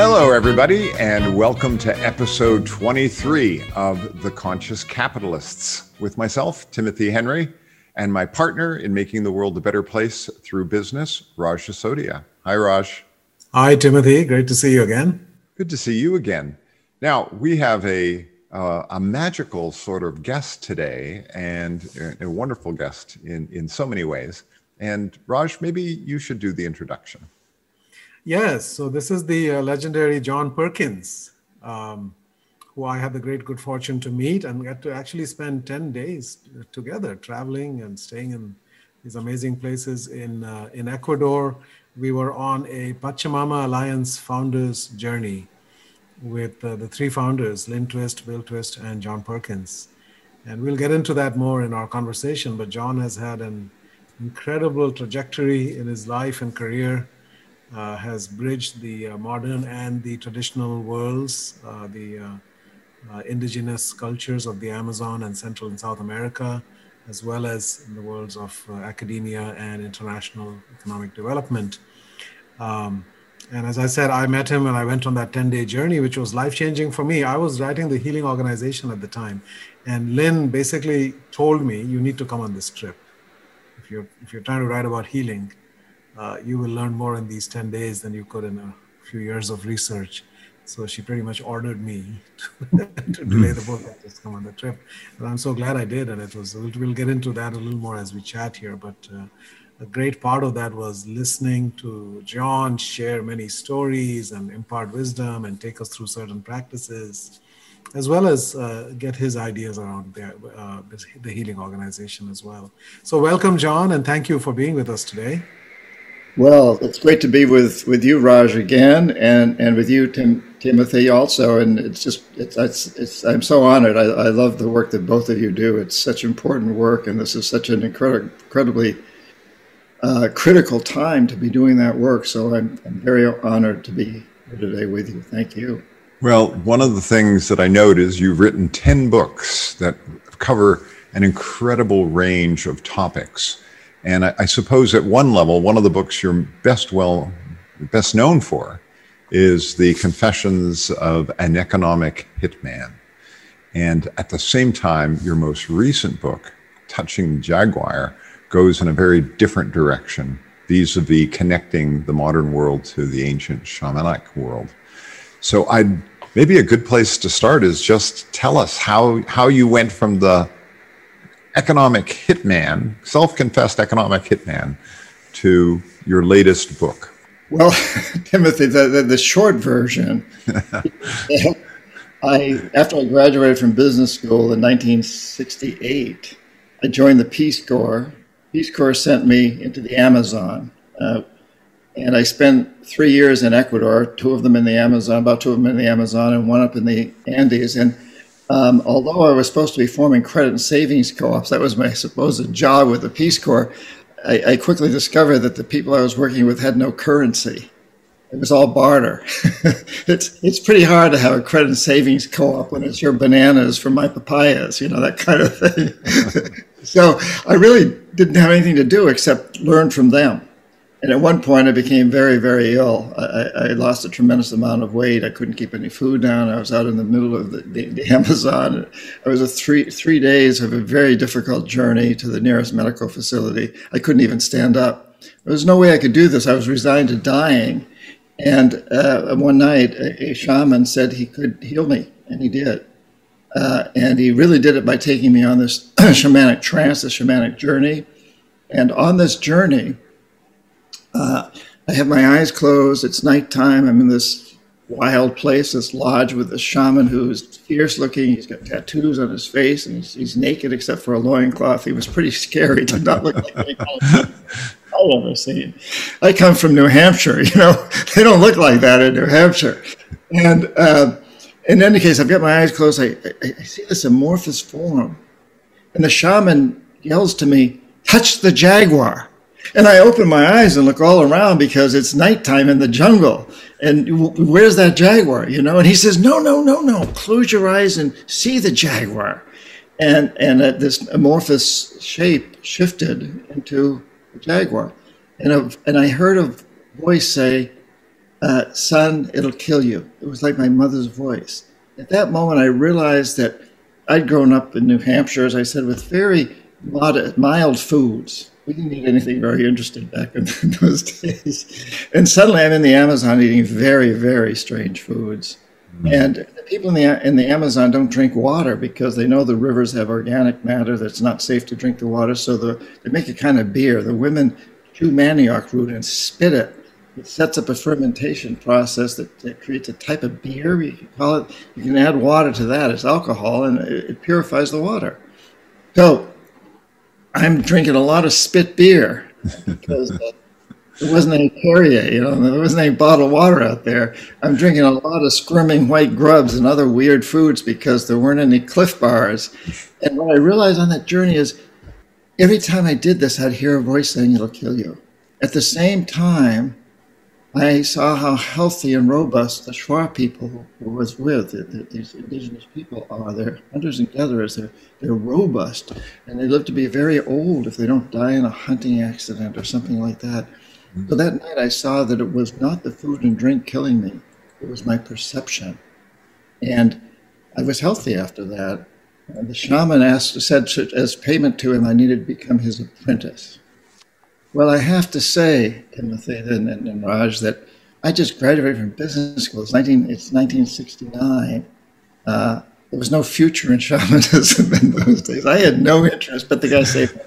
Hello, everybody, and welcome to episode 23 of The Conscious Capitalists with myself, Timothy Henry, and my partner in making the world a better place through business, Raj Sisodia. Hi, Raj. Hi, Timothy. Great to see you again. Good to see you again. Now, we have a, uh, a magical sort of guest today and a wonderful guest in, in so many ways. And Raj, maybe you should do the introduction. Yes, so this is the uh, legendary John Perkins, um, who I had the great good fortune to meet and get to actually spend 10 days together, traveling and staying in these amazing places in, uh, in Ecuador. We were on a Pachamama Alliance founders journey with uh, the three founders, Lynn Twist, Bill Twist, and John Perkins. And we'll get into that more in our conversation, but John has had an incredible trajectory in his life and career uh, has bridged the uh, modern and the traditional worlds, uh, the indigenous cultures of the Amazon and Central and South America, as well as in the worlds of academia and international economic development. Um, and as I said, I met him and I went on that 10 day journey, which was life changing for me. I was writing the healing organization at the time. And Lynn basically told me, you need to come on this trip. If you're, if you're trying to write about healing, uh, you will learn more in these 10 days than you could in a few years of research. So she pretty much ordered me to, to delay the book and just come on the trip. And I'm so glad I did. And it was, we'll, we'll get into that a little more as we chat here. But uh, a great part of that was listening to John share many stories and impart wisdom and take us through certain practices, as well as uh, get his ideas around the, uh, the healing organization as well. So, welcome, John, and thank you for being with us today. Well, it's great to be with, with you, Raj, again, and, and with you, Tim, Timothy, also. And it's just, it's, it's, it's I'm so honored. I, I love the work that both of you do. It's such important work, and this is such an incredibly uh, critical time to be doing that work. So I'm, I'm very honored to be here today with you. Thank you. Well, one of the things that I note is you've written 10 books that cover an incredible range of topics. And I, I, suppose at one level, one of the books you're best well best known for is the Confessions of an Economic Hitman. And at the same time, your most recent book, Touching Jaguar, goes in a very different direction vis-a-vis connecting the modern world to the ancient shamanic world. So I'd maybe a good place to start is just tell us how how you went from the economic hitman, self confessed economic hitman, to your latest book? Well, Timothy, the, the, the short version. I after I graduated from business school in 1968, I joined the Peace Corps. Peace Corps sent me into the Amazon, uh, and I spent three years in Ecuador. Two of them in the Amazon, about two of them in the Amazon, and one up in the Andes. And um, although I was supposed to be forming credit and savings co-ops, that was my supposed job with the Peace Corps. I, I quickly discovered that the people I was working with had no currency. It was all barter. it's it's pretty hard to have a credit and savings co-op when it's your bananas for my papayas, you know that kind of thing. so I really didn't have anything to do except learn from them. And at one point, I became very, very ill. I, I, lost a tremendous amount of weight. I couldn't keep any food down. I was out in the middle of the, the, the Amazon. It was a three three days of a very difficult journey to the nearest medical facility. I couldn't even stand up. There was no way I could do this. I was resigned to dying. And uh, one night, a, a, shaman said he could heal me, and he did. Uh, and he really did it by taking me on this shamanic trance, this shamanic journey. And on this journey, uh, I have my eyes closed. It's nighttime. I'm in this wild place, this lodge with a shaman who's fierce looking. He's got tattoos on his face and he's, he's naked except for a loincloth. He was pretty scary. Did not look like I've ever seen. I come from New Hampshire. You know, they don't look like that in New Hampshire. And uh, in any case, I've got my eyes closed. I, I, I see this amorphous form, and the shaman yells to me, "Touch the jaguar!" And I open my eyes and look all around because it's nighttime in the jungle. And where's that jaguar? You know? And he says, No, no, no, no. Close your eyes and see the jaguar. And and uh, this amorphous shape shifted into a jaguar. And a, and I heard a voice say, uh, "Son, it'll kill you." It was like my mother's voice. At that moment, I realized that I'd grown up in New Hampshire, as I said, with very mild foods we didn't eat anything very interesting back in those days. And suddenly I'm in the Amazon eating very, very strange foods. Mm-hmm. And the people in the, in the Amazon don't drink water because they know the rivers have organic matter that's not safe to drink the water. So the, they make a kind of beer. The women chew manioc root and spit it. It sets up a fermentation process that, that creates a type of beer. You can call it. You can add water to that. It's alcohol, and it, it purifies the water. So I'm drinking a lot of spit beer because uh, there wasn't any Perrier, you know, there wasn't any bottled water out there. I'm drinking a lot of squirming white grubs and other weird foods because there weren't any Clif bars. And what I realized on that journey is every time I did this, I'd hear a voice saying, It'll kill you. At the same time, I saw how healthy and robust the Shuar people was with, these indigenous people are. They're hunters and gatherers. They're, they're robust, and they live to be very old if they don't die in a hunting accident or something like that. So that night I saw that it was not the food and drink killing me, it was my perception. And I was healthy after that. And the shaman asked, said as payment to him, I needed to become his apprentice. Well, I have to say, Timothy and, and, and Raj, that I just graduated from business school. It's, 19, it's 1969. Uh, there was no future in shamanism in those days. I had no interest, but the guy saved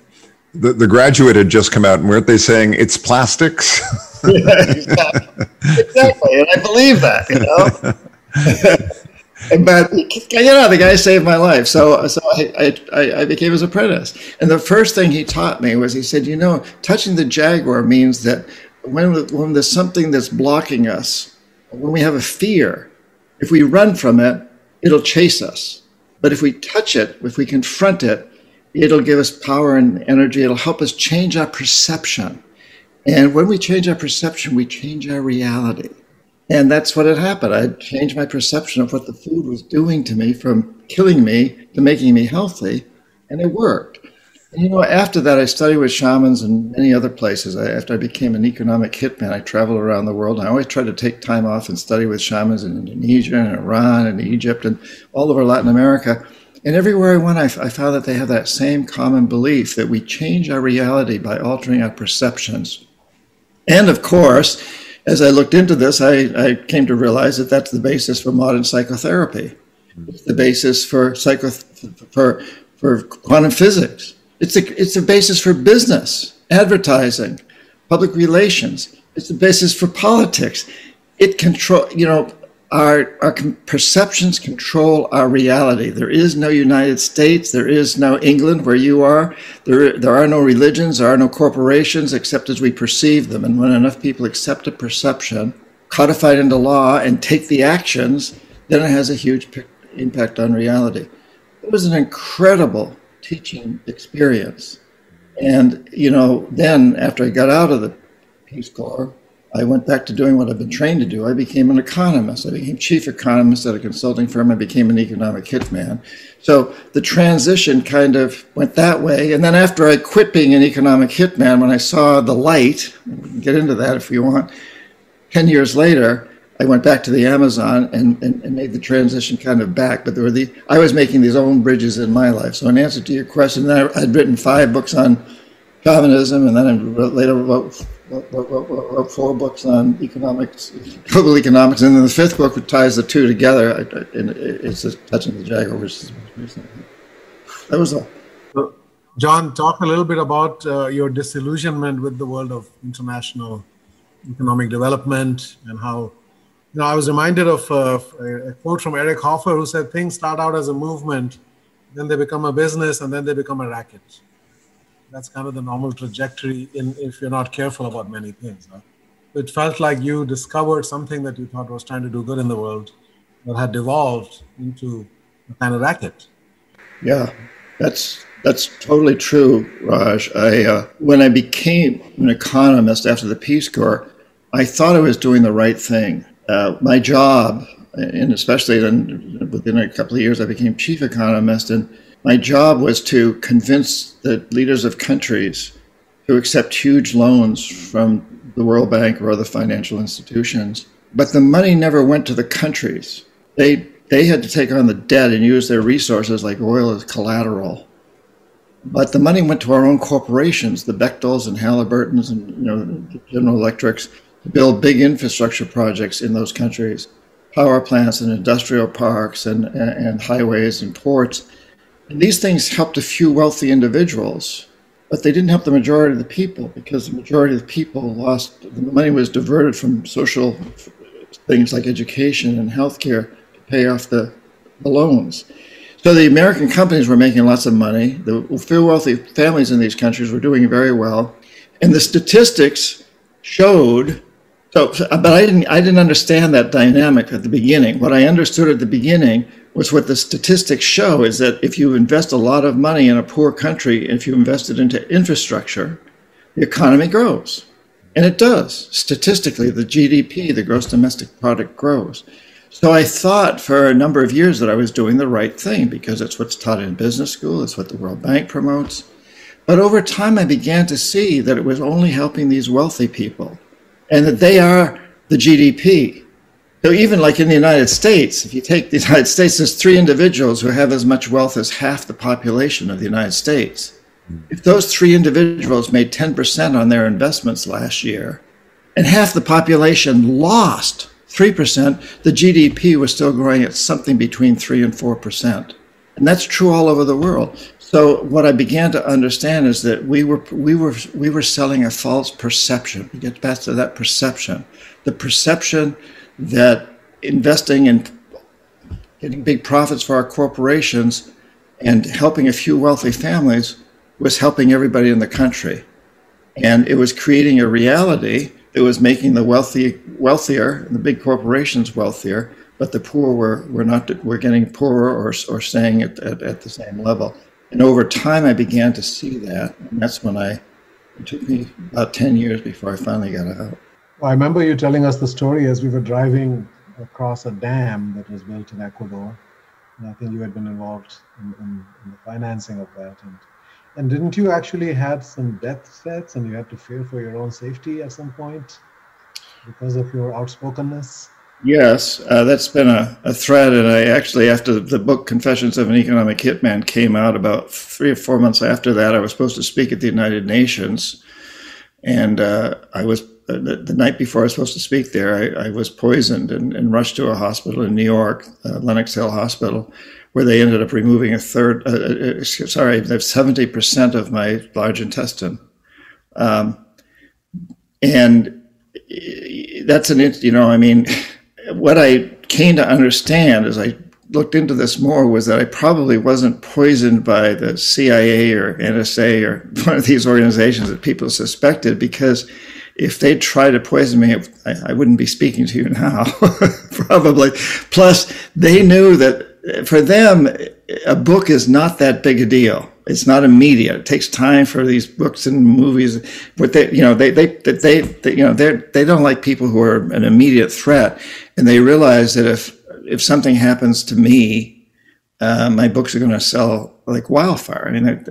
The, the graduate had just come out, and weren't they saying it's plastics? yeah, exactly. exactly. And I believe that, you know? but you know, the guy saved my life. So, so I, I, I became his apprentice. And the first thing he taught me was he said, you know, touching the jaguar means that when, when there's something that's blocking us, when we have a fear, if we run from it, it'll chase us. But if we touch it, if we confront it, it'll give us power and energy. It'll help us change our perception. And when we change our perception, we change our reality. And that's what had happened. I changed my perception of what the food was doing to me from killing me to making me healthy, and it worked. And, you know, after that, I studied with shamans in many other places. I, after I became an economic hitman, I traveled around the world. I always tried to take time off and study with shamans in Indonesia and Iran and Egypt and all over Latin America. And everywhere I went, I, I found that they have that same common belief that we change our reality by altering our perceptions. And of course, as I looked into this, I, I came to realize that that's the basis for modern psychotherapy. It's the basis for psycho for for quantum physics. It's a, it's the basis for business, advertising, public relations. It's the basis for politics. It control you know our, our perceptions control our reality. There is no United States. There is no England where you are. There, there are no religions. There are no corporations except as we perceive them. And when enough people accept a perception, codified into law, and take the actions, then it has a huge impact on reality. It was an incredible teaching experience. And, you know, then after I got out of the Peace Corps, I went back to doing what I've been trained to do. I became an economist. I became chief economist at a consulting firm. I became an economic hitman. So the transition kind of went that way. And then after I quit being an economic hitman, when I saw the light, we can get into that if you want, 10 years later, I went back to the Amazon and, and, and, made the transition kind of back. But there were the I was making these own bridges in my life. So in answer to your question, I, I'd written five books on shamanism, and then I later wrote four books on economics, global economics, and then the fifth book ties the two together. And it's touching the jaguar, which is that was all. John, talk a little bit about uh, your disillusionment with the world of international economic development and how. You know, I was reminded of uh, a quote from Eric Hoffer who said, "Things start out as a movement, then they become a business, and then they become a racket." That's kind of the normal trajectory in if you're not careful about many things. It felt like you discovered something that you thought was trying to do good in the world that had devolved into a kind of racket. Yeah, that's that's totally true, Raj. I uh, when I became an economist after the Peace Corps, I thought I was doing the right thing. Uh, my job, and especially then within a couple of years, I became chief economist, and my job was to convince the leaders of countries to accept huge loans from the World Bank or other financial institutions. But the money never went to the countries. They they had to take on the debt and use their resources like oil as collateral. But the money went to our own corporations, the Bechtels and Halliburtons and you know General Electrics, to build big infrastructure projects in those countries, power plants and industrial parks and, and highways and ports. And these things helped a few wealthy individuals, but they didn't help the majority of the people because the majority of the people lost, the money was diverted from social things like education and healthcare to pay off the, the loans. So the American companies were making lots of money. The few wealthy families in these countries were doing very well. And the statistics showed so, but I didn't, I didn't understand that dynamic at the beginning. What I understood at the beginning was what the statistics show is that if you invest a lot of money in a poor country, if you invest it into infrastructure, the economy grows. And it does. Statistically, the GDP, the gross domestic product, grows. So I thought for a number of years that I was doing the right thing because it's what's taught in business school, it's what the World Bank promotes. But over time, I began to see that it was only helping these wealthy people and that they are the GDP. So even like in the United States, if you take the United States, there's three individuals who have as much wealth as half the population of the United States. If those three individuals made 10% on their investments last year, and half the population lost 3%, the GDP was still growing at something between 3 and 4%. And that's true all over the world. So what I began to understand is that we were we were we were selling a false perception. We get back to that perception, the perception that investing in getting big profits for our corporations and helping a few wealthy families was helping everybody in the country, and it was creating a reality that was making the wealthy wealthier, the big corporations wealthier, but the poor were, were not were getting poorer or, or staying at, at, at the same level. And over time, I began to see that. And that's when I, it took me about 10 years before I finally got out. I remember you telling us the story as we were driving across a dam that was built in Ecuador. And I think you had been involved in, in, in the financing of that. And, and didn't you actually had some death threats and you had to fear for your own safety at some point because of your outspokenness? Yes, uh, that's been a, a. And I actually, after the book Confessions of an Economic Hitman came out, about three or four months after that, I was supposed to speak at the United Nations. And uh, I was, the, the, night before I was supposed to speak there, I, I was poisoned and, and, rushed to a hospital in New York, uh, Lenox Hill Hospital, where they ended up removing a third, uh, uh, uh sorry, 70% of my large intestine. Um, and that's an, you know, I mean, what I came to understand as I looked into this more was that I probably wasn't poisoned by the CIA or NSA or one of these organizations that people suspected because if they tried to poison me, I, I wouldn't be speaking to you now, probably. Plus, they knew that eh, for them, a book is not that big a deal. It's not immediate. It takes time for these books and movies. But they, you know, they, they, they, they you know, they they don't like people who are an immediate threat, and they realize that if if something happens to me, uh, my books are going to sell like wildfire. I mean,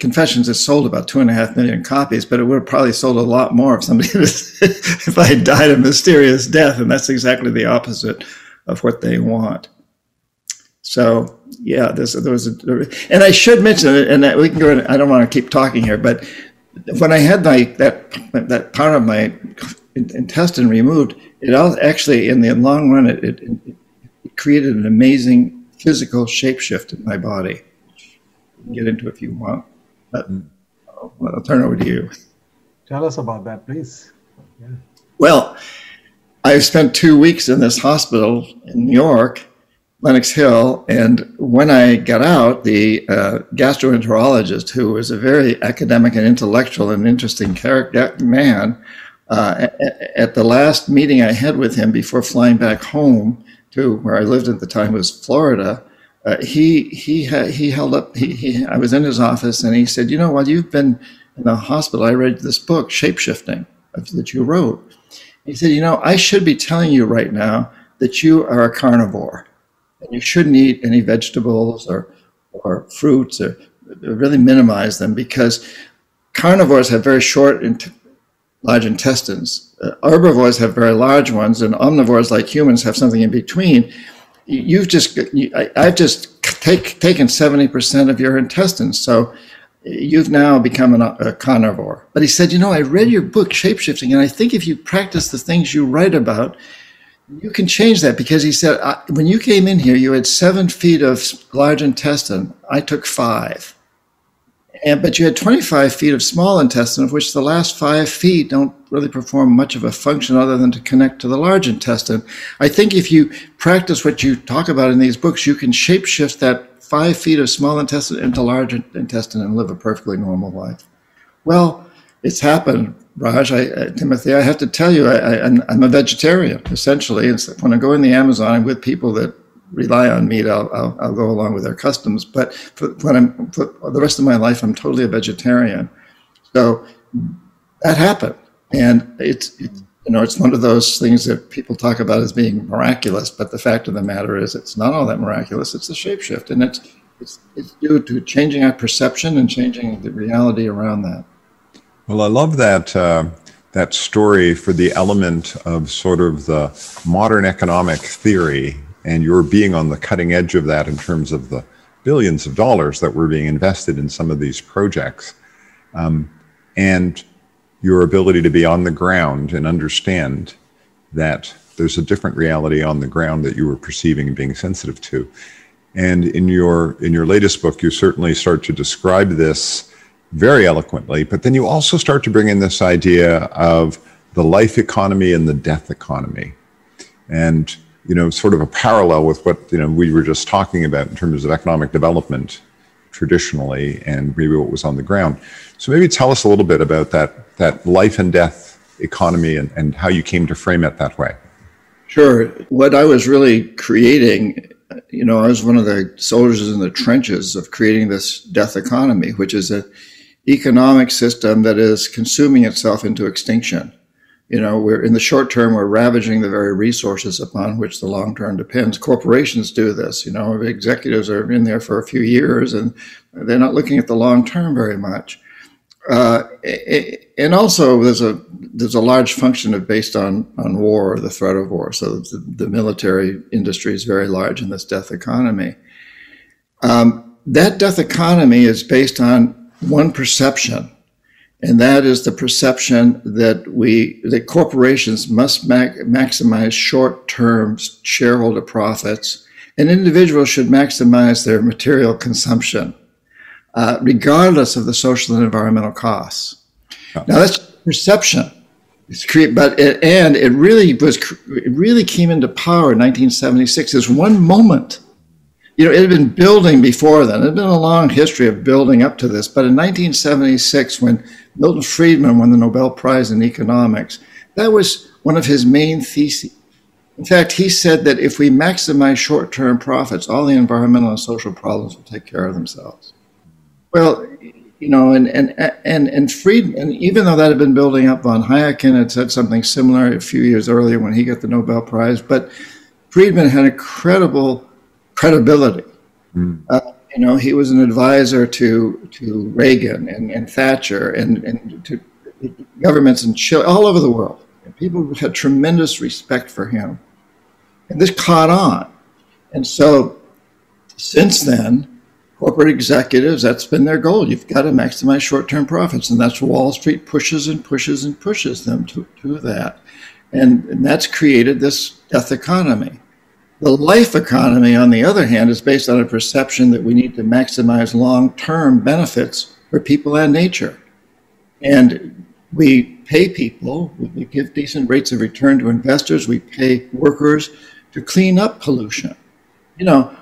Confessions has sold about two and a half million copies, but it would have probably sold a lot more if somebody if I died a mysterious death, and that's exactly the opposite of what they want. So yeah, there's there was a, and I should mention it, and we can go. I don't want to keep talking here, but when I had my that that part of my intestine removed, it all actually in the long run it, it, it created an amazing physical shapeshift in my body. Get into if you want, but I'll, I'll turn over to you. Tell us about that, please. Yeah. Well, I spent two weeks in this hospital in New York Lenox Hill. And when I got out, the uh, gastroenterologist, who was a very academic and intellectual and interesting character man, uh, at the last meeting I had with him before flying back home to where I lived at the time was Florida, uh, he he he held up. He, he, I was in his office and he said, "You know, while you've been in the hospital, I read this book, Shapeshifting, that you wrote." He said, "You know, I should be telling you right now that you are a carnivore, and you shouldn't eat any vegetables or or fruits or really minimize them because carnivores have very short large intestines. Uh, herbivores have very large ones, and omnivores, like humans, have something in between. You've just, you, I, have just take, taken 70% of your intestines. So you've now become an, a carnivore. But he said, You know, I read your book, Shapeshifting, and I think if you practice the things you write about, you can change that because he said, When you came in here, you had seven feet of large intestine. I took five. And, but you had 25 feet of small intestine, of which the last five feet don't really perform much of a function other than to connect to the large intestine. I think if you practice what you talk about in these books, you can shapeshift that five feet of small intestine into large intestine and live a perfectly normal life. Well, it's happened, Raj. I, uh, Timothy, I have to tell you, I, am a vegetarian essentially. It's when I go in the Amazon, I'm with people that rely on meat, I'll, I'll, I'll, go along with their customs. But for, when I'm for the rest of my life, I'm totally a vegetarian. So that happened, and it's, you know it's one of those things that people talk about as being miraculous. But the fact of the matter is, it's not all that miraculous. It's a shapeshift, and it's it's, it's due to changing our perception and changing the reality around that. Well, I love that. Uh that story for the element of sort of the modern economic theory and you're being on the cutting edge of that in terms of the billions of dollars that were being invested in some of these projects. Um, and your ability to be on the ground and understand that there's a different reality on the ground that you were perceiving and being sensitive to. And in your in your latest book, you certainly start to describe this very eloquently, but then you also start to bring in this idea of the life economy and the death economy. And you know, sort of a parallel with what you know we were just talking about in terms of economic development traditionally, and maybe what was on the ground. So maybe tell us a little bit about that that life and death economy and, and how you came to frame it that way. Sure. What I was really creating, you know, I was one of the soldiers in the trenches of creating this death economy, which is an economic system that is consuming itself into extinction you know, we're in the short term, we're ravaging the very resources upon which the long term depends. Corporations do this, you know, executives are in there for a few years and they're not looking at the long term very much. Uh, and also, there's a there's a large function of based on on war, the threat of war. So the, the military industry is very large in this death economy. Um, that death economy is based on one perception and that is the perception that we that corporations must mac- maximize short-term shareholder profits, and individuals should maximize their material consumption, uh, regardless of the social and environmental costs. Now that's perception. It's but it, and it really was it really came into power in 1976. There's one moment you know, it had been building before then. It had been a long history of building up to this. But in 1976, when Milton Friedman won the Nobel Prize in economics. That was one of his main theses. In fact, he said that if we maximize short term profits, all the environmental and social problems will take care of themselves. Well, you know, and, and, and, and Friedman, even though that had been building up, von Hayek had said something similar a few years earlier when he got the Nobel Prize, but Friedman had incredible credibility. Mm. Uh, you know, he was an advisor to to Reagan and, and Thatcher and, and to governments in Chile, all over the world. And people had tremendous respect for him. And this caught on. And so since then, corporate executives, that's been their goal. You've got to maximize short term profits. And that's Wall Street pushes and pushes and pushes them to, to that. And, and that's created this death economy. The life economy, on the other hand, is based on a perception that we need to maximize long term benefits for people and nature. And we pay people, we give decent rates of return to investors, we pay workers to clean up pollution. you know,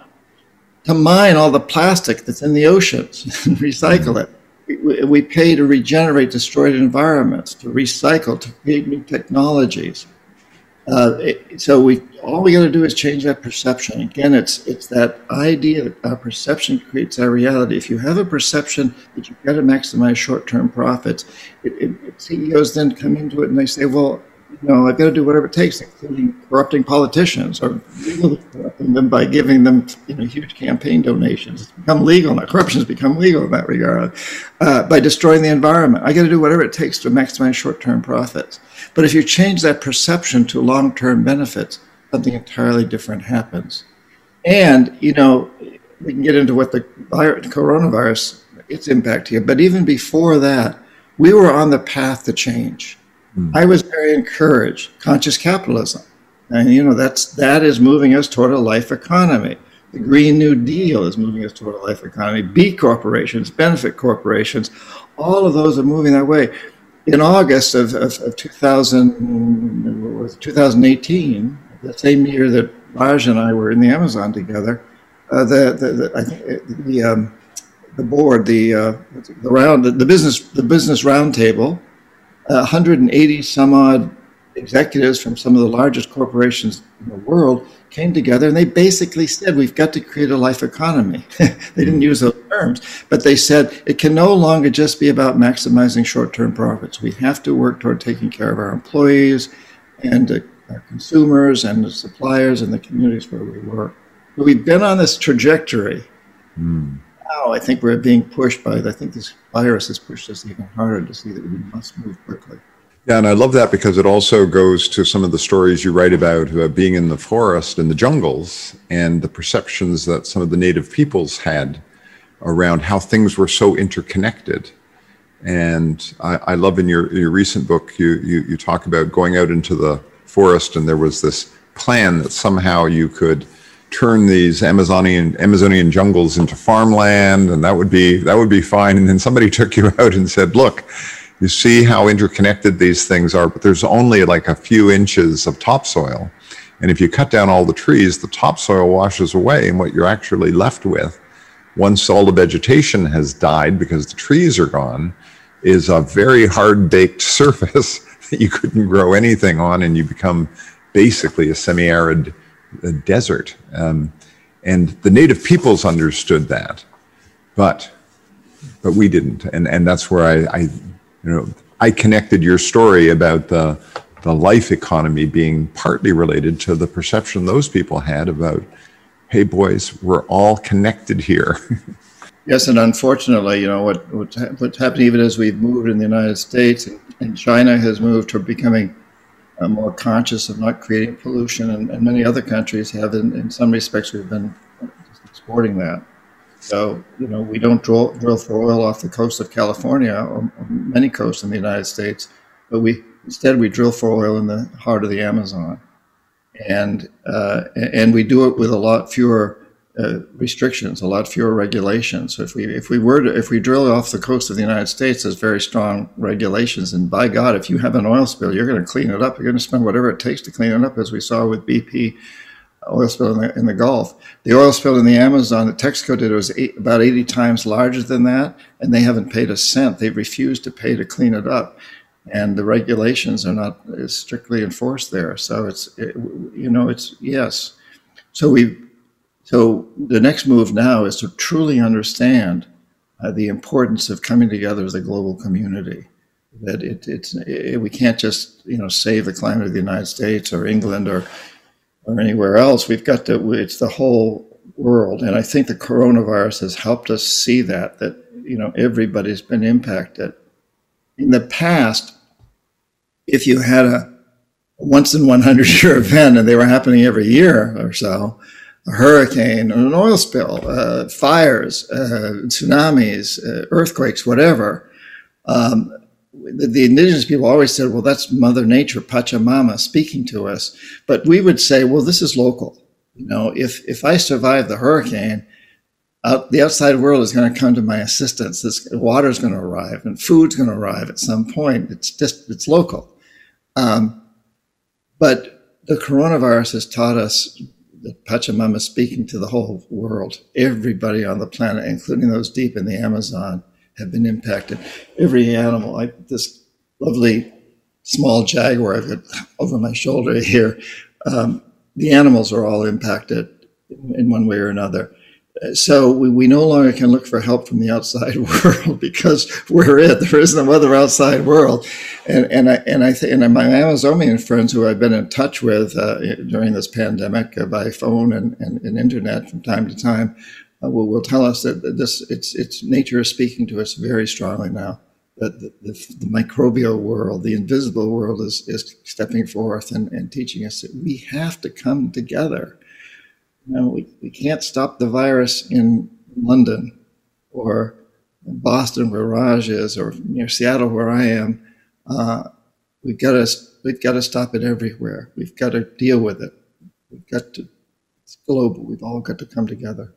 to mine all the plastic that's in the oceans and recycle it. We, we pay to regenerate destroyed environments, to recycle, to create new technologies. Uh, so we all we got to do is change that perception. Again, it's it's that idea that our perception creates our reality. If you have a perception that you've got to maximize short-term profits, it, it, CEOs then come into it and they say, "Well, you know, I've got to do whatever it takes, including corrupting politicians or corrupting them by giving them you know, huge campaign donations. It's become legal now. Corruption has become legal in that regard. Uh, by destroying the environment, I've got to do whatever it takes to maximize short-term profits. But if you change that perception to long-term benefits, something entirely different happens. And you know, we can get into what the coronavirus its impact here. But even before that, we were on the path to change Mm. I was very encouraged. Conscious capitalism, and you know that's that is moving us toward a life economy. The Green New Deal is moving us toward a life economy. B corporations, benefit corporations, all of those are moving that way. In August of, of, of 2000, 2018, the same year that Raj and I were in the Amazon together, uh, the, the, the, I think the, um, the board, the, uh, the round, the business, the business roundtable 180 some odd executives from some of the largest corporations in the world came together and they basically said we've got to create a life economy. they didn't use those terms, but they said it can no longer just be about maximizing short-term profits. We have to work toward taking care of our employees and uh, our consumers and the suppliers and the communities where we work. But we've been on this trajectory. Mm now I think we're being pushed by, I think this virus has pushed us even harder to see that we must move quickly. Yeah, and I love that because it also goes to some of the stories you write about about being in the forest and the jungles and the perceptions that some of the native peoples had around how things were so interconnected. And I, I love in your, your recent book, you, you, you talk about going out into the forest and there was this plan that somehow you could turn these Amazonian Amazonian jungles into farmland, and that would be that would be fine. And then somebody took you out and said, "Look, you see how interconnected these things are, but there's only like a few inches of topsoil, and if you cut down all the trees, the topsoil washes away, and what you're actually left with, once all the vegetation has died because the trees are gone, is a very hard baked surface that you couldn't grow anything on, and you become basically a semi-arid." A desert. Um, and the native peoples understood that, but but we didn't. And and that's where I, I you know I connected your story about the the life economy being partly related to the perception those people had about, hey boys, we're all connected here. yes, and unfortunately, you know what what's, what's happened even as we've moved in the United States and China has moved to becoming uh, more conscious of not creating pollution, and, and many other countries have. In, in some respects, we've been exporting that. So, you know, we don't drill, drill for oil off the coast of California or, or many coasts in the United States, but we instead we drill for oil in the heart of the Amazon, and uh, and we do it with a lot fewer uh, restrictions, a lot fewer regulations. So if we if we were to if we drill off the coast of the United States, there's very strong regulations. And by God, if you have an oil spill, you're going to clean it up. You're going to spend whatever it takes to clean it up, as we saw with BP oil spill in the, in the Gulf. The oil spill in the Amazon that Texaco did was eight, about 80 times larger than that, and they haven't paid a cent. They've refused to pay to clean it up. And the regulations are not strictly enforced there. So it's, it, you know, it's, yes. So we so the next move now is to truly understand uh, the importance of coming together as a global community. That it, it's it, we can't just you know save the climate of the United States or England or or anywhere else. We've got to. It's the whole world, and I think the coronavirus has helped us see that that you know everybody's been impacted. In the past, if you had a once in 100 year event and they were happening every year or so, a hurricane, an oil spill, uh, fires, uh, tsunamis, uh, earthquakes, whatever. Um, the, the, indigenous people always said, well, that's Mother Nature, Pachamama, speaking to us. But we would say, well, this is local. You know, if, if I survive the hurricane, out, the outside world is going to come to my assistance. This water is going to arrive and food's going to arrive at some point. It's just, it's local. Um, but the coronavirus has taught us Pachamama speaking to the whole world. Everybody on the planet, including those deep in the Amazon, have been impacted. Every animal, I, this lovely small jaguar I've got over my shoulder here, um, the animals are all impacted in one way or another so we, we no longer can look for help from the outside world because we're it. There is no other outside world. And, and I, and I think, and my Amazonian friends who I've been in touch with uh, during this pandemic uh, by phone and, and, and, internet from time to time uh, will, will tell us that this, it's, it's nature is speaking to us very strongly now. That the, the, the microbial world, the invisible world is, is stepping forth and, and teaching us that we have to come together you know, we, we can't stop the virus in London or Boston where Raj is or near Seattle where I am. Uh, we've got to we've got to stop it everywhere. We've got to deal with it. We've got to. It's global. We've all got to come together.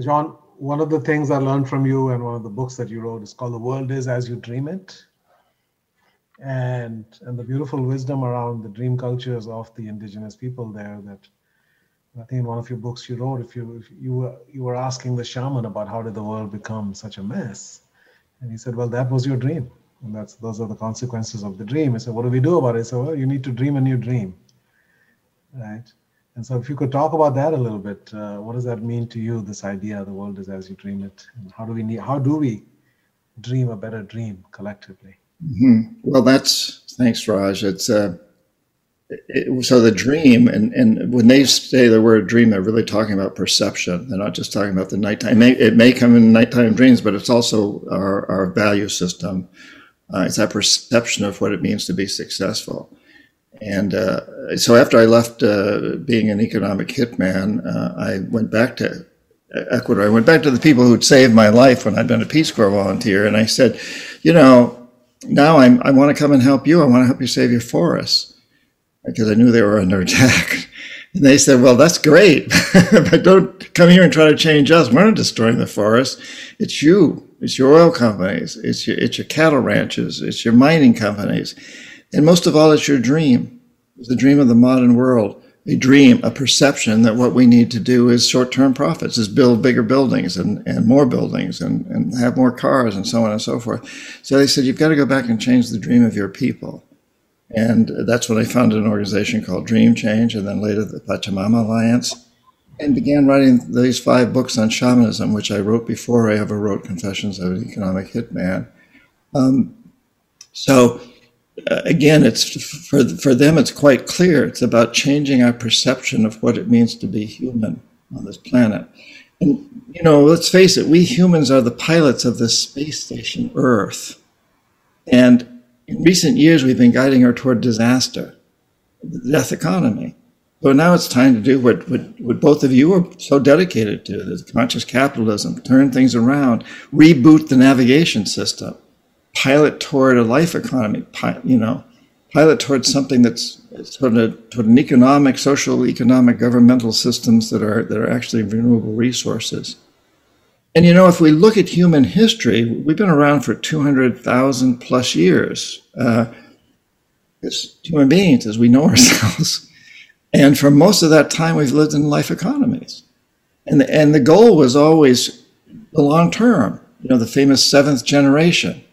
John, one of the things I learned from you and one of the books that you wrote is called "The World Is as You Dream It," and and the beautiful wisdom around the dream cultures of the indigenous people there that I think in one of your books you wrote, if you if you were you were asking the shaman about how did the world become such a mess, and he said, well, that was your dream, and that's those are the consequences of the dream. He said, what do we do about it? So well, you need to dream a new dream, right? And so, if you could talk about that a little bit, uh, what does that mean to you? This idea, the world is as you dream it, and how do we need, how do we dream a better dream collectively? Mm-hmm. Well, that's thanks, Raj. It's uh, it, so the dream, and, and when they say the word dream, they're really talking about perception. They're not just talking about the nighttime. It may, it may come in nighttime dreams, but it's also our, our value system. Uh, it's that perception of what it means to be successful. And uh, so after I left uh, being an economic hitman, uh, I went back to Ecuador. I went back to the people who'd saved my life when I'd been a Peace Corps volunteer, and I said, you know, now I'm, I want to come and help you. I want to help you save your forests because I knew they were under attack. And they said, Well, that's great, but don't come here and try to change us. We're not destroying the forest. It's you, it's your oil companies, it's your, it's your cattle ranches, it's your mining companies. And most of all, it's your dream. It's the dream of the modern world. A dream, a perception that what we need to do is short term profits, is build bigger buildings and, and more buildings and, and have more cars and so on and so forth. So they said, You've got to go back and change the dream of your people. And that's when I founded an organization called Dream Change and then later the Pachamama Alliance and began writing these five books on shamanism, which I wrote before I ever wrote Confessions of an Economic Hitman. Um, so uh, again, it's for, for them, it's quite clear. It's about changing our perception of what it means to be human on this planet. And, you know, let's face it, we humans are the pilots of this space station, Earth. And in recent years, we've been guiding her toward disaster, the death economy. So now it's time to do what, what, what both of you are so dedicated to, the conscious capitalism, turn things around, reboot the navigation system, pilot toward a life economy, you know, pilot towards something that's toward, a, toward an economic, social, economic, governmental systems that are, that are actually renewable resources. And you know, if we look at human history, we've been around for 200,000 plus years uh, as human beings, as we know ourselves. And for most of that time, we've lived in life economies. And the, and the goal was always the long term, you know, the famous seventh generation.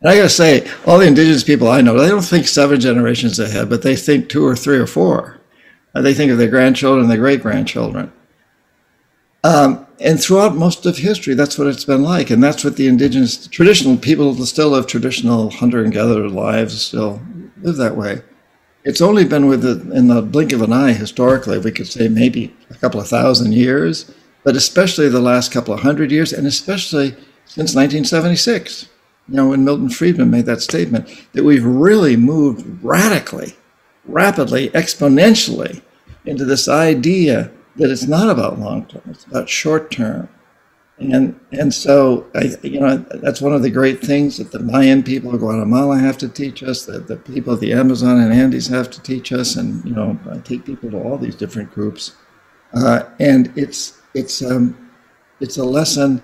And I got to say, all the indigenous people I know, they don't think seven generations ahead, but they think two or three or four. Uh, they think of their grandchildren and their great grandchildren. Um, and throughout most of history, that's what it's been like. And that's what the indigenous, traditional people still live traditional hunter and gatherer lives, still live that way. It's only been with the, in the blink of an eye historically, we could say maybe a couple of thousand years, but especially the last couple of hundred years, and especially since 1976, you know, when Milton Friedman made that statement, that we've really moved radically, rapidly, exponentially into this idea that it's not about long term; it's about short term. And and so I, you know that's one of the great things that the Mayan people of Guatemala have to teach us, that the people of the Amazon and Andes have to teach us, and you know I take people to all these different groups, uh, and it's it's um, it's a lesson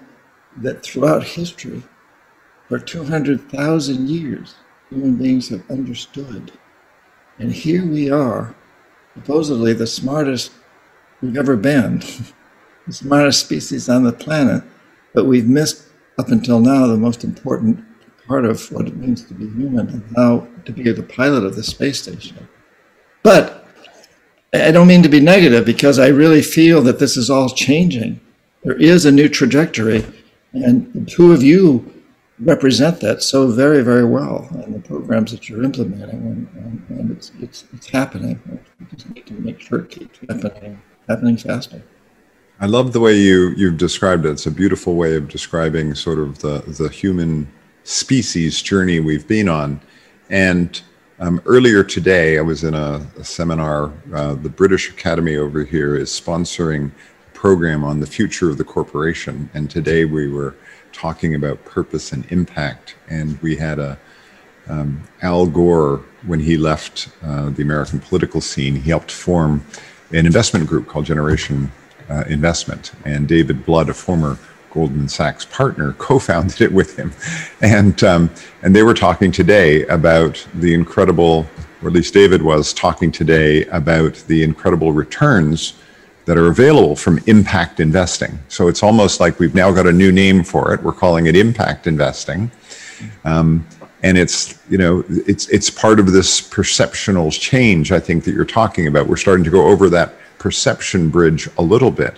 that throughout history, for two hundred thousand years, human beings have understood, and here we are, supposedly the smartest we've ever been. the smartest species on the planet, but we've missed up until now the most important part of what it means to be human and how to be the pilot of the space station. But I don't mean to be negative because I really feel that this is all changing. There is a new trajectory, and the two of you represent that so very, very well in the programs that you're implementing, and, and, and it's, it's, it's happening. We just need to make sure it keeps happening, happening faster. I love the way you you've described it. It's a beautiful way of describing sort of the the human species journey we've been on. And um, earlier today, I was in a, a seminar. Uh, the British Academy over here is sponsoring a program on the future of the corporation, and today we were talking about purpose and impact. And we had a um, Al Gore when he left uh, the American political scene. He helped form an investment group called Generation uh, investment. And David Blood, a former Goldman Sachs partner, co-founded it with him, and um, and they were talking today about the incredible, or at least David was talking today about the incredible returns that are available from impact investing. So it's almost like we've now got a new name for it. We're calling it impact investing. Um, and it's you know it's it's part of this perceptional change I think that you're talking about. We're starting to go over that perception bridge a little bit.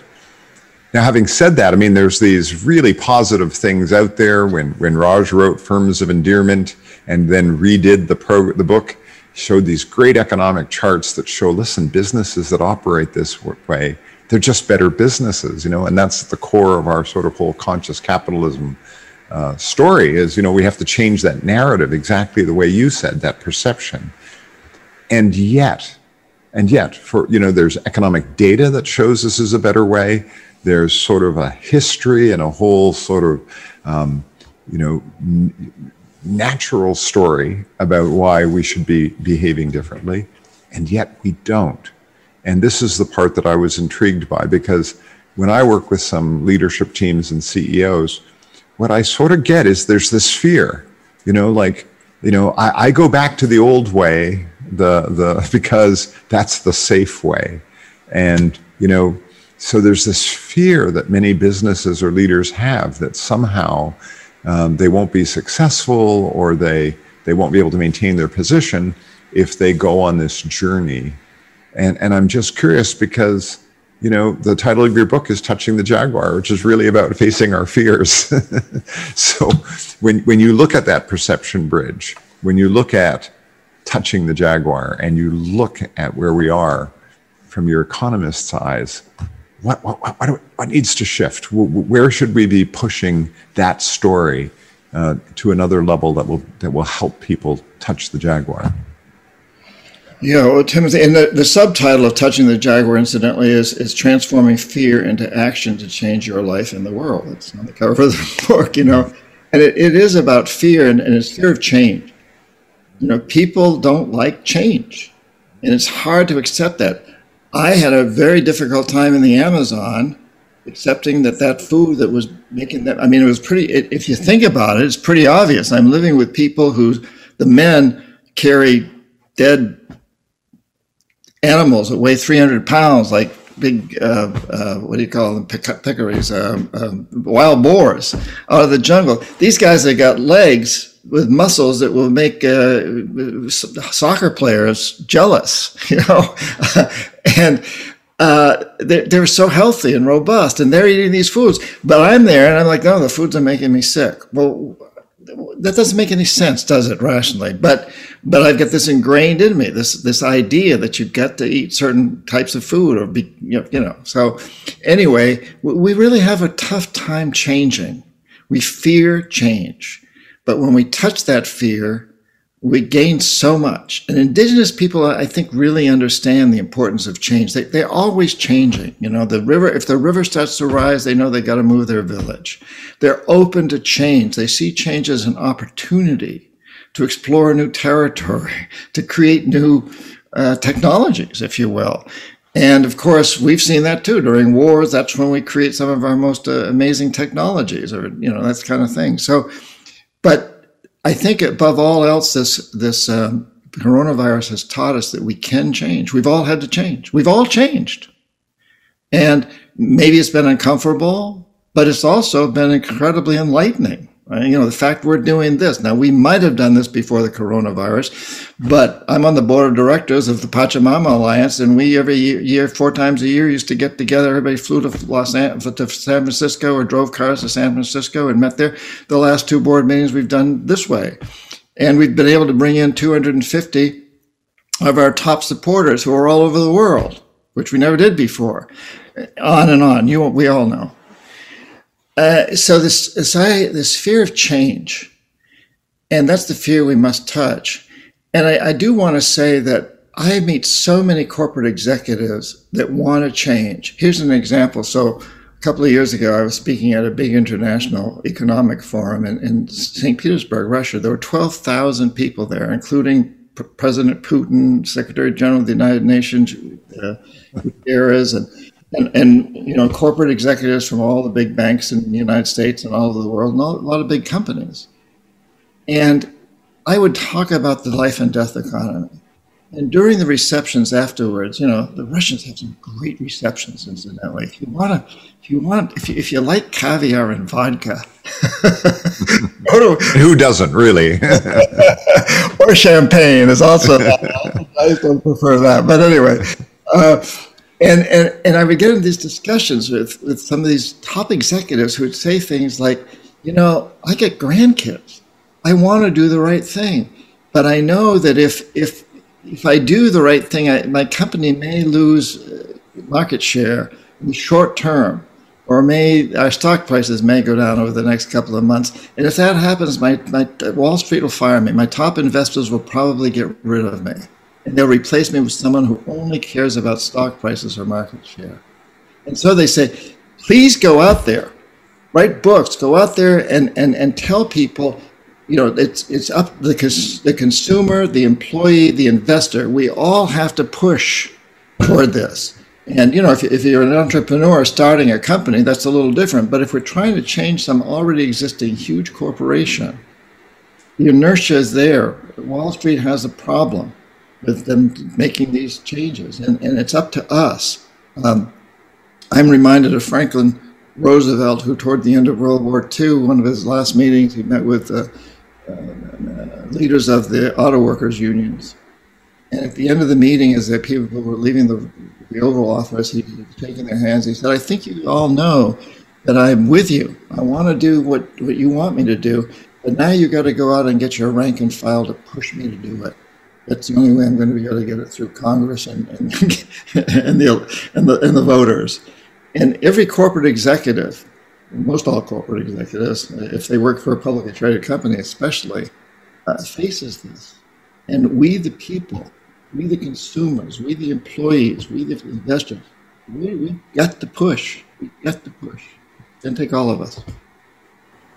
Now, having said that, I mean, there's these really positive things out there. When when Raj wrote Firms of Endearment and then redid the pro the book, showed these great economic charts that show, listen, businesses that operate this way, they're just better businesses, you know, and that's the core of our sort of whole conscious capitalism uh, story. Is you know we have to change that narrative exactly the way you said that perception, and yet and yet, for you know, there's economic data that shows this is a better way. There's sort of a history and a whole sort of, um, you know, n- natural story about why we should be behaving differently, and yet we don't. And this is the part that I was intrigued by because when I work with some leadership teams and CEOs, what I sort of get is there's this fear, you know, like, you know, I, I go back to the old way the the because that's the safe way. And you know so there's this fear that many businesses or leaders have that somehow um, they won't be successful or they they won't be able to maintain their position if they go on this journey. And and i'm just curious because you know the title of your book is touching the jaguar which is really about facing our fears so when when you look at that perception bridge when you look at touching the Jaguar and you look at where we are from your economist's eyes, what, what, what, what needs to shift? Where should we be pushing that story uh, to another level that will, that will help people touch the Jaguar? Yeah, Timothy, and the, the subtitle of Touching the Jaguar, incidentally, is, is Transforming Fear into Action to Change Your Life in the World. It's on the cover of the book, you know. And it, it is about fear, and, and it's fear of change you know, people don't like change. And it's hard to accept that. I had a very difficult time in the Amazon accepting that that food that was making that, I mean, it was pretty, if you think about it, it's pretty obvious. I'm living with people who, the men carry dead animals that weigh 300 pounds, like big, uh, uh, what do you call them, peccaries, um, um, wild boars out of the jungle. These guys have got legs with muscles that will make uh, soccer players jealous, you know, and uh, they're, they're so healthy and robust, and they're eating these foods. But I'm there, and I'm like, no, the foods are making me sick. Well, that doesn't make any sense, does it, rationally? But but I've got this ingrained in me, this this idea that you've got to eat certain types of food, or be, you know. You know. So anyway, we really have a tough time changing. We fear change but when we touch that fear, we gain so much. And indigenous people, I think, really understand the importance of change. They, they're always changing. You know, the river, if the river starts to rise, they know they got to move their village. They're open to change. They see change as an opportunity to explore new territory, to create new uh, technologies, if you will. And of course, we've seen that too during wars. That's when we create some of our most uh, amazing technologies, or you know, that kind of thing. So, but I think above all else, this this um, coronavirus has taught us that we can change. We've all had to change. We've all changed. And maybe it's been uncomfortable, but it's also been incredibly enlightening. You know, the fact we're doing this. Now, we might have done this before the coronavirus, but I'm on the board of directors of the Pachamama Alliance, and we every year, four times a year, used to get together. Everybody flew to Los Angeles, to San Francisco or drove cars to San Francisco and met there. The last two board meetings we've done this way. And we've been able to bring in 250 of our top supporters who are all over the world, which we never did before. On and on. You, we all know. Uh, so this, this, fear of change, and that's the fear we must touch. And I, I do want to say that I meet so many corporate executives that want to change. Here's an example. So a couple of years ago, I was speaking at a big international economic forum in, in St. Petersburg, Russia. There were 12,000 people there, including P- President Putin, Secretary General of the United Nations, uh, Guterres, and and, and you know corporate executives from all the big banks in the United States and all over the world, and all, a lot of big companies. And I would talk about the life and death economy. And during the receptions afterwards, you know, the Russians have some great receptions, incidentally. If you want to, if you want, if you, if you like caviar and vodka, to, who doesn't really? or champagne is also. I don't prefer that, but anyway. Uh, and, and, and I would get in these discussions with, with some of these top executives who would say things like, you know, I get grandkids. I want to do the right thing. But I know that if, if, if I do the right thing, I, my company may lose uh, market share in the short term, or may our stock prices may go down over the next couple of months. And if that happens, my, my Wall Street will fire me. My top investors will probably get rid of me and they'll replace me with someone who only cares about stock prices or market share. And so they say, please go out there, write books, go out there and, and, and tell people, you know, it's, it's up the, the consumer, the employee, the investor. We all have to push toward this. And, you know, if, if you're an entrepreneur starting a company, that's a little different. But if we're trying to change some already existing huge corporation, the inertia is there. Wall Street has a problem with them making these changes. And, and it's up to us. Um, I'm reminded of Franklin Roosevelt, who, toward the end of World War II, one of his last meetings, he met with uh, uh, leaders of the auto workers' unions. And at the end of the meeting, as the people were leaving the, the Oval Office, he was taking their hands. He said, I think you all know that I'm with you. I want to do what, what you want me to do. But now you got to go out and get your rank and file to push me to do it. That's the only way I'm going to be able to get it through Congress and, and, and, the, and, the, and the voters. And every corporate executive, most all corporate executives, if they work for a publicly traded company especially, uh, faces this. And we, the people, we, the consumers, we, the employees, we, the investors, we, we got to push. We got to push. To take all of us.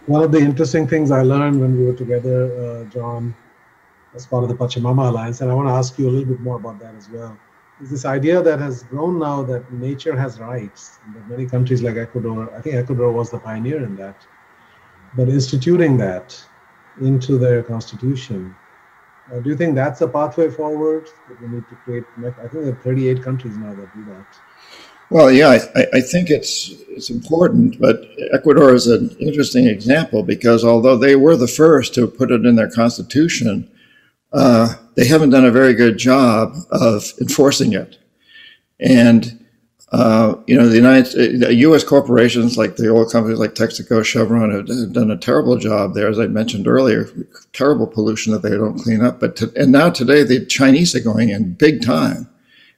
One of the interesting things I learned when we were together, uh, John, as part of the Pachamama Alliance. And I want to ask you a little bit more about that as well. Is this idea that has grown now that nature has rights, and that many countries like Ecuador, I think Ecuador was the pioneer in that, but instituting that into their constitution. Uh, do you think that's a pathway forward? That we need to create. I think there are 38 countries now that do that. Well, yeah, I, I, think it's it's important, but Ecuador is an interesting example because although they were the first to put it in their constitution, uh, they haven't done a very good job of enforcing it. And uh, you know, the United U.S. corporations like the oil companies like Texaco, Chevron have done a terrible job there, as I mentioned earlier. Terrible pollution that they don't clean up. But to, and now today, the Chinese are going in big time,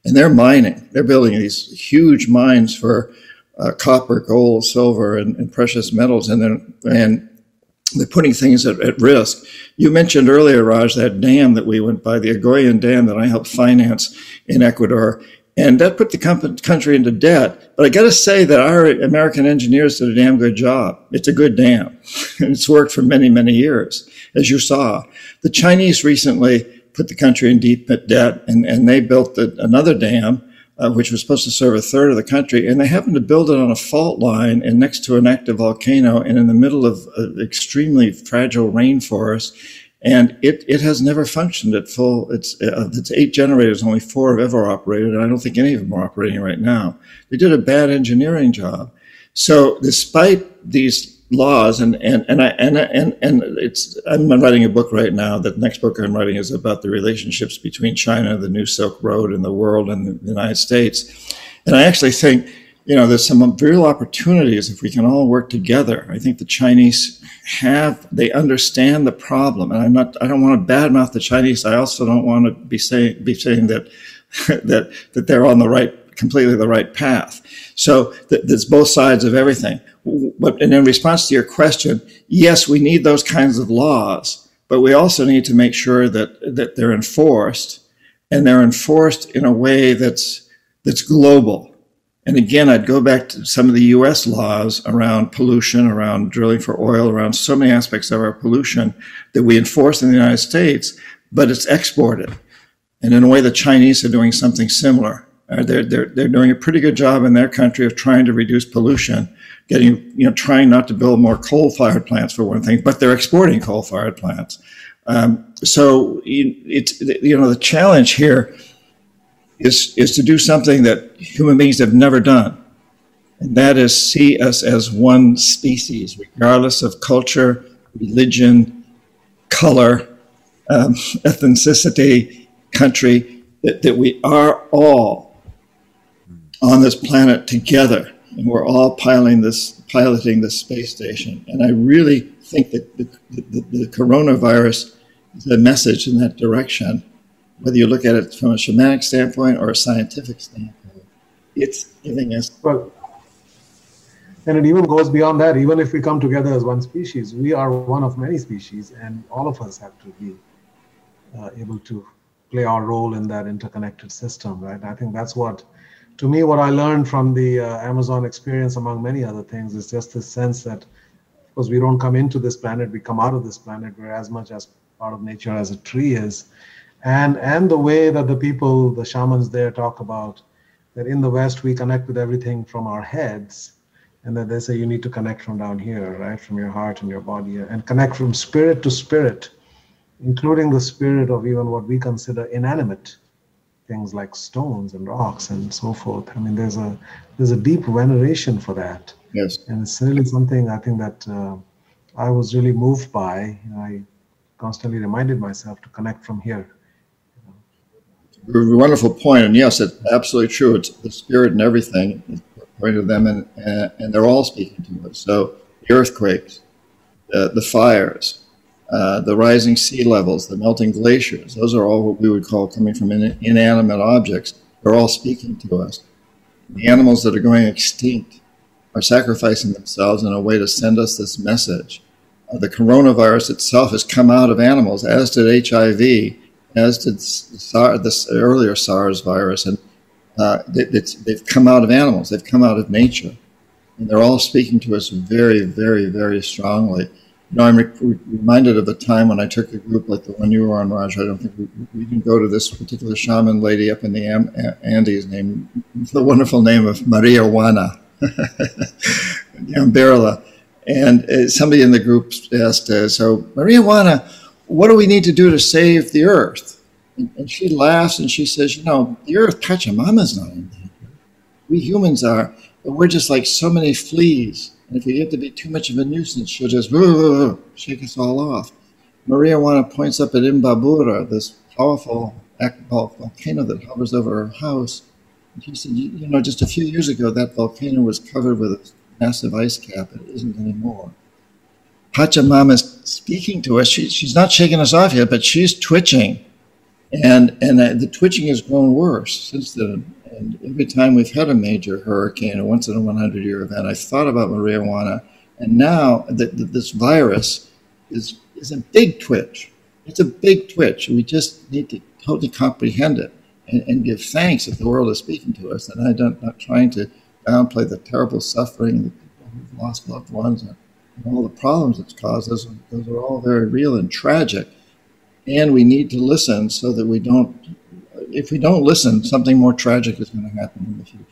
and they're mining. They're building these huge mines for uh, copper, gold, silver, and, and precious metals, and then and they're putting things at, at, risk. You mentioned earlier, Raj, that dam that we went by, the Agoyan Dam that I helped finance in Ecuador. And that put the country into debt. But I got to say that our American engineers did a damn good job. It's a good dam. and it's worked for many, many years, as you saw. The Chinese recently put the country in deep debt and, and they built the, another dam uh, which was supposed to serve a third of the country, and they happened to build it on a fault line and next to an active volcano and in the middle of an extremely fragile rainforest. and it, it has never functioned at full. It's uh, it's eight generators, only four have ever operated, and I don't think any of them are operating right now. They did a bad engineering job. So despite these laws, and and and I and and and it's I'm writing a book right now. The next book I'm writing is about the relationships between China, the New Silk Road, and the world and the United States. And I actually think you know, there's some real opportunities if we can all work together. I think the Chinese have, they understand the problem. And I'm not, I don't want to badmouth the Chinese. I also don't want to be saying, be saying that, that, that they're on the right, completely the right path. So th- there's both sides of everything. But, and in response to your question, yes, we need those kinds of laws, but we also need to make sure that, that they're enforced and they're enforced in a way that's, that's global and again, I'd go back to some of the US laws around pollution, around drilling for oil, around so many aspects of our pollution that we enforce in the United States, but it's exported. And in a way, the Chinese are doing something similar. Uh, they're, they're, they're doing a pretty good job in their country of trying to reduce pollution, getting, you know, trying not to build more coal fired plants for one thing, but they're exporting coal fired plants. Um, so it's, you know, the challenge here is, is to do something that human beings have never done. And that is see us as one species, regardless of culture, religion, color, um, ethnicity, country, that, that we are all on this planet together. And we're all piloting this, piloting this space station. And I really think that the, the, the coronavirus is a message in that direction whether you look at it from a shamanic standpoint or a scientific standpoint, it's giving us. Well, and it even goes beyond that. Even if we come together as one species, we are one of many species, and all of us have to be uh, able to play our role in that interconnected system, right? I think that's what, to me, what I learned from the uh, Amazon experience, among many other things, is just this sense that, because we don't come into this planet, we come out of this planet. We're as much as part of nature as a tree is and and the way that the people the shamans there talk about that in the west we connect with everything from our heads and that they say you need to connect from down here right from your heart and your body and connect from spirit to spirit including the spirit of even what we consider inanimate things like stones and rocks and so forth. I mean there's a there's a deep veneration for that. Yes. And it's really something i think that uh, i was really moved by. I constantly reminded myself to connect from here. Wonderful point, and yes, it's absolutely true. It's the spirit and everything, according to them, and, and they're all speaking to us. So the earthquakes, uh, the fires, uh, the rising sea levels, the melting glaciers, those are all what we would call coming from in, inanimate objects. They're all speaking to us. The animals that are going extinct are sacrificing themselves in a way to send us this message. Uh, the coronavirus itself has come out of animals, as did HIV as did this earlier SARS virus, and uh, they've come out of animals, they've come out of nature, and they're all speaking to us very, very, very strongly. You know, I'm re- reminded of the time when I took a group like the one you were on, Raj. I don't think we, we didn't go to this particular shaman lady up in the Am- Andes named the wonderful name of Maria Juana Yamberla. And uh, somebody in the group asked, uh, so Maria Juana, what do we need to do to save the earth? And, and she laughs and she says, you know, the earth, Pachamama's not in danger. We humans are, but we're just like so many fleas. And if we get to be too much of a nuisance, she'll just shake us all off. Maria Juana points up at Imbabura, this powerful volcano that hovers over her house. And she said, you, you know, just a few years ago, that volcano was covered with a massive ice cap. And it isn't anymore. Pachamama is speaking to us. She, she's not shaking us off yet, but she's twitching. And, and uh, the twitching has grown worse since then. And every time we've had a major hurricane, a once in a 100 year event, I've thought about Maria Juana. And now the, this virus is, is a big twitch. It's a big twitch. We just need to totally comprehend it and, and give thanks that the world is speaking to us. And I'm not trying to downplay the terrible suffering, the people who've lost loved ones and all the problems it's caused, those, those are all very real and tragic. And we need to listen so that we don't, if we don't listen, something more tragic is going to happen in the future.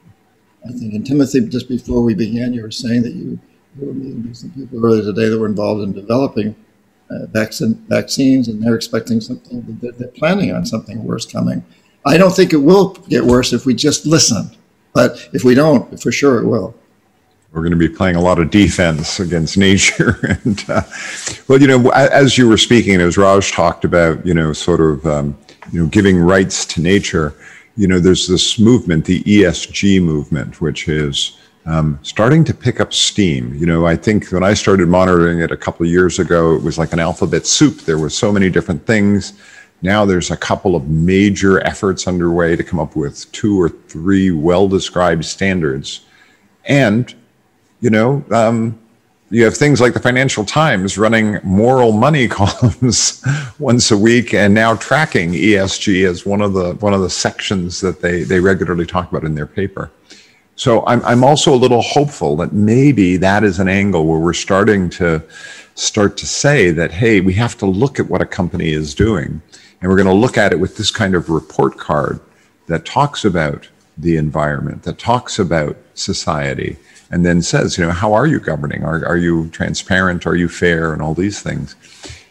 I think. And Timothy, just before we began, you were saying that you, you were meeting some people earlier today that were involved in developing uh, vaccine, vaccines, and they're expecting something. They're, they're planning on something worse coming. I don't think it will get worse if we just listen, but if we don't, for sure it will we're going to be playing a lot of defense against nature. and uh, well, you know, as you were speaking, as Raj talked about, you know, sort of, um, you know, giving rights to nature. You know, there's this movement, the ESG movement, which is um, starting to pick up steam. You know, I think when I started monitoring it a couple of years ago, it was like an alphabet soup. There were so many different things. Now there's a couple of major efforts underway to come up with two or three well described standards. And you know, um, you have things like the Financial Times running moral money columns once a week, and now tracking ESG as one of the one of the sections that they they regularly talk about in their paper. So I'm I'm also a little hopeful that maybe that is an angle where we're starting to start to say that hey, we have to look at what a company is doing, and we're going to look at it with this kind of report card that talks about the environment, that talks about society, and then says, you know, how are you governing? Are, are you transparent? Are you fair? And all these things.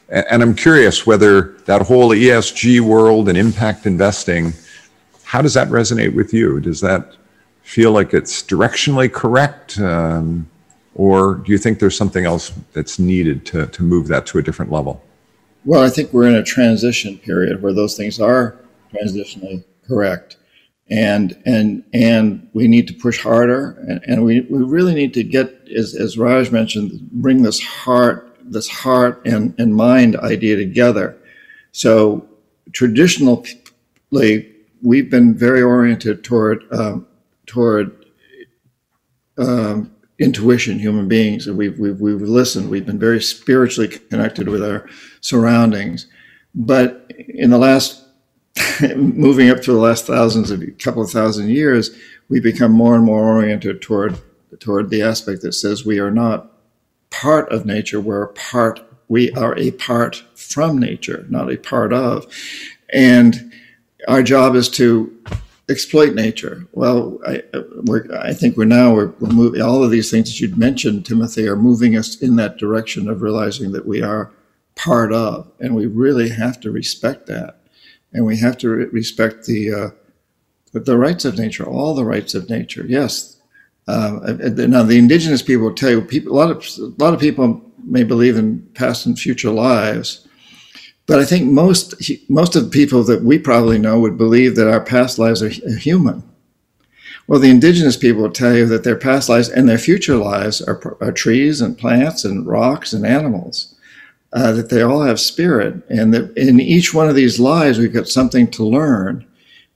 And, and I'm curious whether that whole ESG world and impact investing, how does that resonate with you? Does that feel like it's directionally correct? Um, or do you think there's something else that's needed to, to move that to a different level? Well, I think we're in a transition period where those things are transitionally correct and and and we need to push harder and, and we, we really need to get as, as raj mentioned bring this heart this heart and, and mind idea together. So traditionally we've been very oriented toward um, toward um, intuition human beings and we've, we've, we've listened. We've been very spiritually connected with our surroundings. But in the last moving up through the last thousands of a couple of thousand years, we become more and more oriented toward toward the aspect that says we are not part of nature, we're a part, we are a part from nature, not a part of. And our job is to exploit nature. Well, I, I think we're now we're, we're moving. All of these things that you'd mentioned, Timothy, are moving us in that direction of realizing that we are part of, and we really have to respect that and we have to respect the uh, the rights of nature, all the rights of nature. Yes. Uh, now, the indigenous people will tell you people, a lot of a lot of people may believe in past and future lives, but I think most most of the people that we probably know would believe that our past lives are human. Well, the indigenous people will tell you that their past lives and their future lives are, are trees and plants and rocks and animals uh, that they all have spirit, and that in each one of these lives we've got something to learn.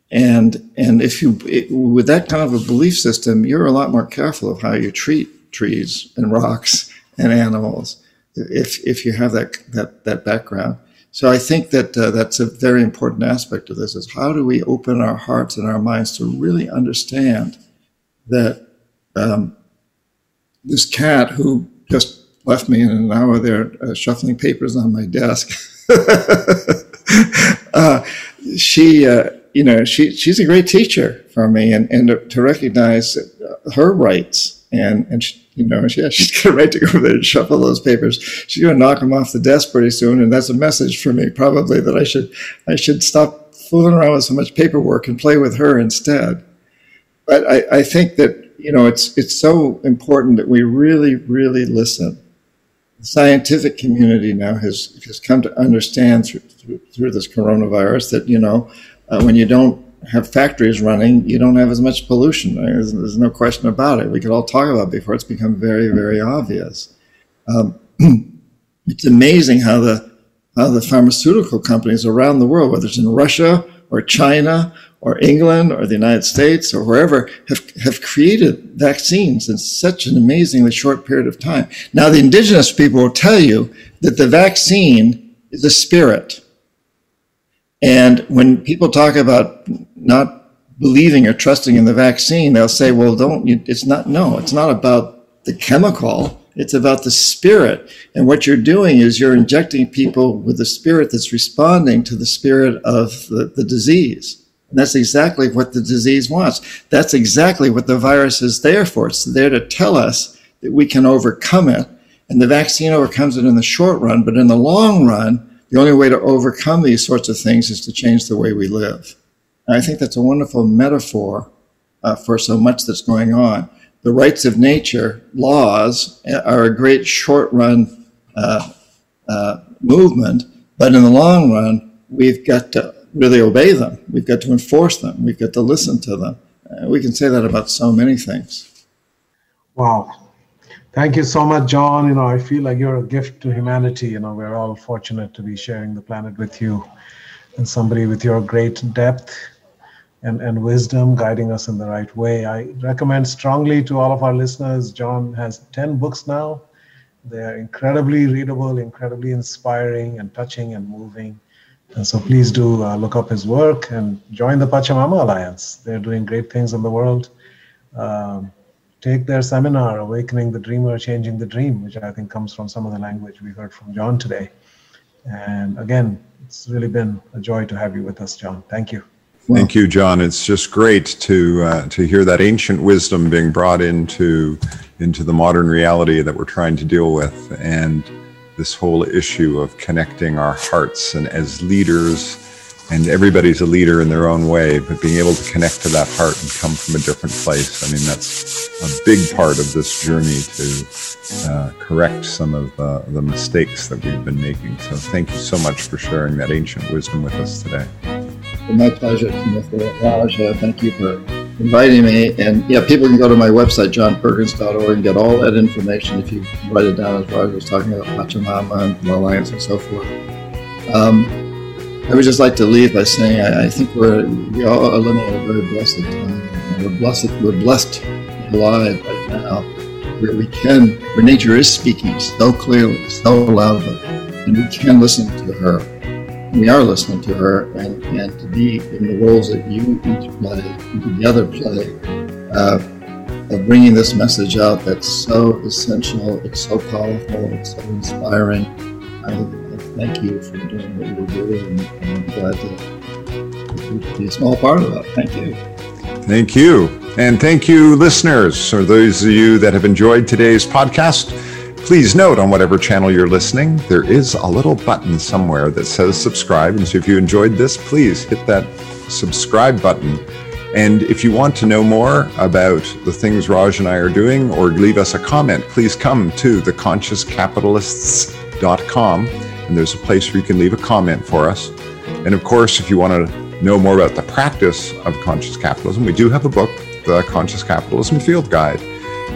And and if you it, with that kind of a belief system, you're a lot more careful of how you treat trees and rocks and animals if if you have that that that background. So I think that uh, that's a very important aspect of this: is how do we open our hearts and our minds to really understand that um, this cat who just left me in an hour there uh, shuffling papers on my desk. uh, she, uh, you know, she, she's a great teacher for me and, and to recognize her rights. And, and she, you know, she, yeah, she's got a right to go over there and shuffle those papers. She's going to knock them off the desk pretty soon. And that's a message for me, probably that I should, I should stop fooling around with so much paperwork and play with her instead. But I, I think that, you know, it's, it's so important that we really, really listen the scientific community now has, has come to understand through, through, through this coronavirus that, you know, uh, when you don't have factories running, you don't have as much pollution. There's, there's, no question about it. We could all talk about it before it's become very, very obvious. Um, it's amazing how the how the pharmaceutical companies around the world, whether it's in Russia or China or England or the United States or wherever have, have created vaccines in such an amazingly short period of time. Now, the indigenous people will tell you that the vaccine is a spirit. And when people talk about not believing or trusting in the vaccine, they'll say, well, don't, it's not, no, it's not about the chemical. It's about the spirit. And what you're doing is you're injecting people with the spirit that's responding to the spirit of the, the disease. That's exactly what the disease wants. That's exactly what the virus is there for. It's there to tell us that we can overcome it And the vaccine overcomes it in the short run, but in the long run, the only way to overcome these sorts of things is to change the way we live. And I think that's a wonderful metaphor uh, for so much that's going on. The rights of nature, laws, are a great short run uh, uh, movement, but in the long run, we've got to really obey them. We've got to enforce them. We've got to listen to them. Uh, we can say that about so many things. Wow. Thank you so much, John. You know, I feel like you're a gift to humanity. You know, we're all fortunate to be sharing the planet with you and somebody with your great depth and, and wisdom guiding us in the right way. I recommend strongly to all of our listeners. John has 10 books now. They are incredibly readable, incredibly inspiring, and touching and moving. And so please do uh, look up his work and join the Pachamama Alliance. They're doing great things in the world. Um, take their seminar, Awakening the Dreamer, Changing the Dream, which I think comes from some of the language we heard from John today. And again, it's really been a joy to have you with us, John. Thank you. Thank you, John. It's just great to uh, to hear that ancient wisdom being brought into into the modern reality that we're trying to deal with, and this whole issue of connecting our hearts. And as leaders, and everybody's a leader in their own way, but being able to connect to that heart and come from a different place. I mean, that's a big part of this journey to uh, correct some of uh, the mistakes that we've been making. So, thank you so much for sharing that ancient wisdom with us today. My pleasure, Timothy. Raj, uh, thank you for inviting me. And yeah, people can go to my website, johnperkins.org, and get all that information if you write it down as Raj was talking about Pachamama and the Alliance and so forth. Um, I would just like to leave by saying I, I think we're we all are living in a very blessed time. We're blessed. We're blessed alive right now, where we can, where nature is speaking so clearly, so loudly, and we can listen to her we are listening to her and, and to be in the roles that you each play and together play uh, of bringing this message out that's so essential, it's so powerful, it's so inspiring. I, I thank you for doing what you're doing and I'm glad to be a small part of that. Thank you. Thank you. And thank you, listeners, or those of you that have enjoyed today's podcast. Please note on whatever channel you're listening, there is a little button somewhere that says subscribe. And so if you enjoyed this, please hit that subscribe button. And if you want to know more about the things Raj and I are doing or leave us a comment, please come to theconsciouscapitalists.com and there's a place where you can leave a comment for us. And of course, if you want to know more about the practice of conscious capitalism, we do have a book, The Conscious Capitalism Field Guide.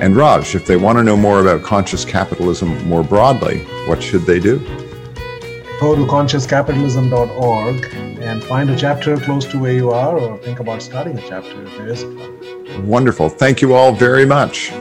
And Raj, if they want to know more about conscious capitalism more broadly, what should they do? Go to consciouscapitalism.org and find a chapter close to where you are or think about starting a chapter if there is one. Wonderful. Thank you all very much.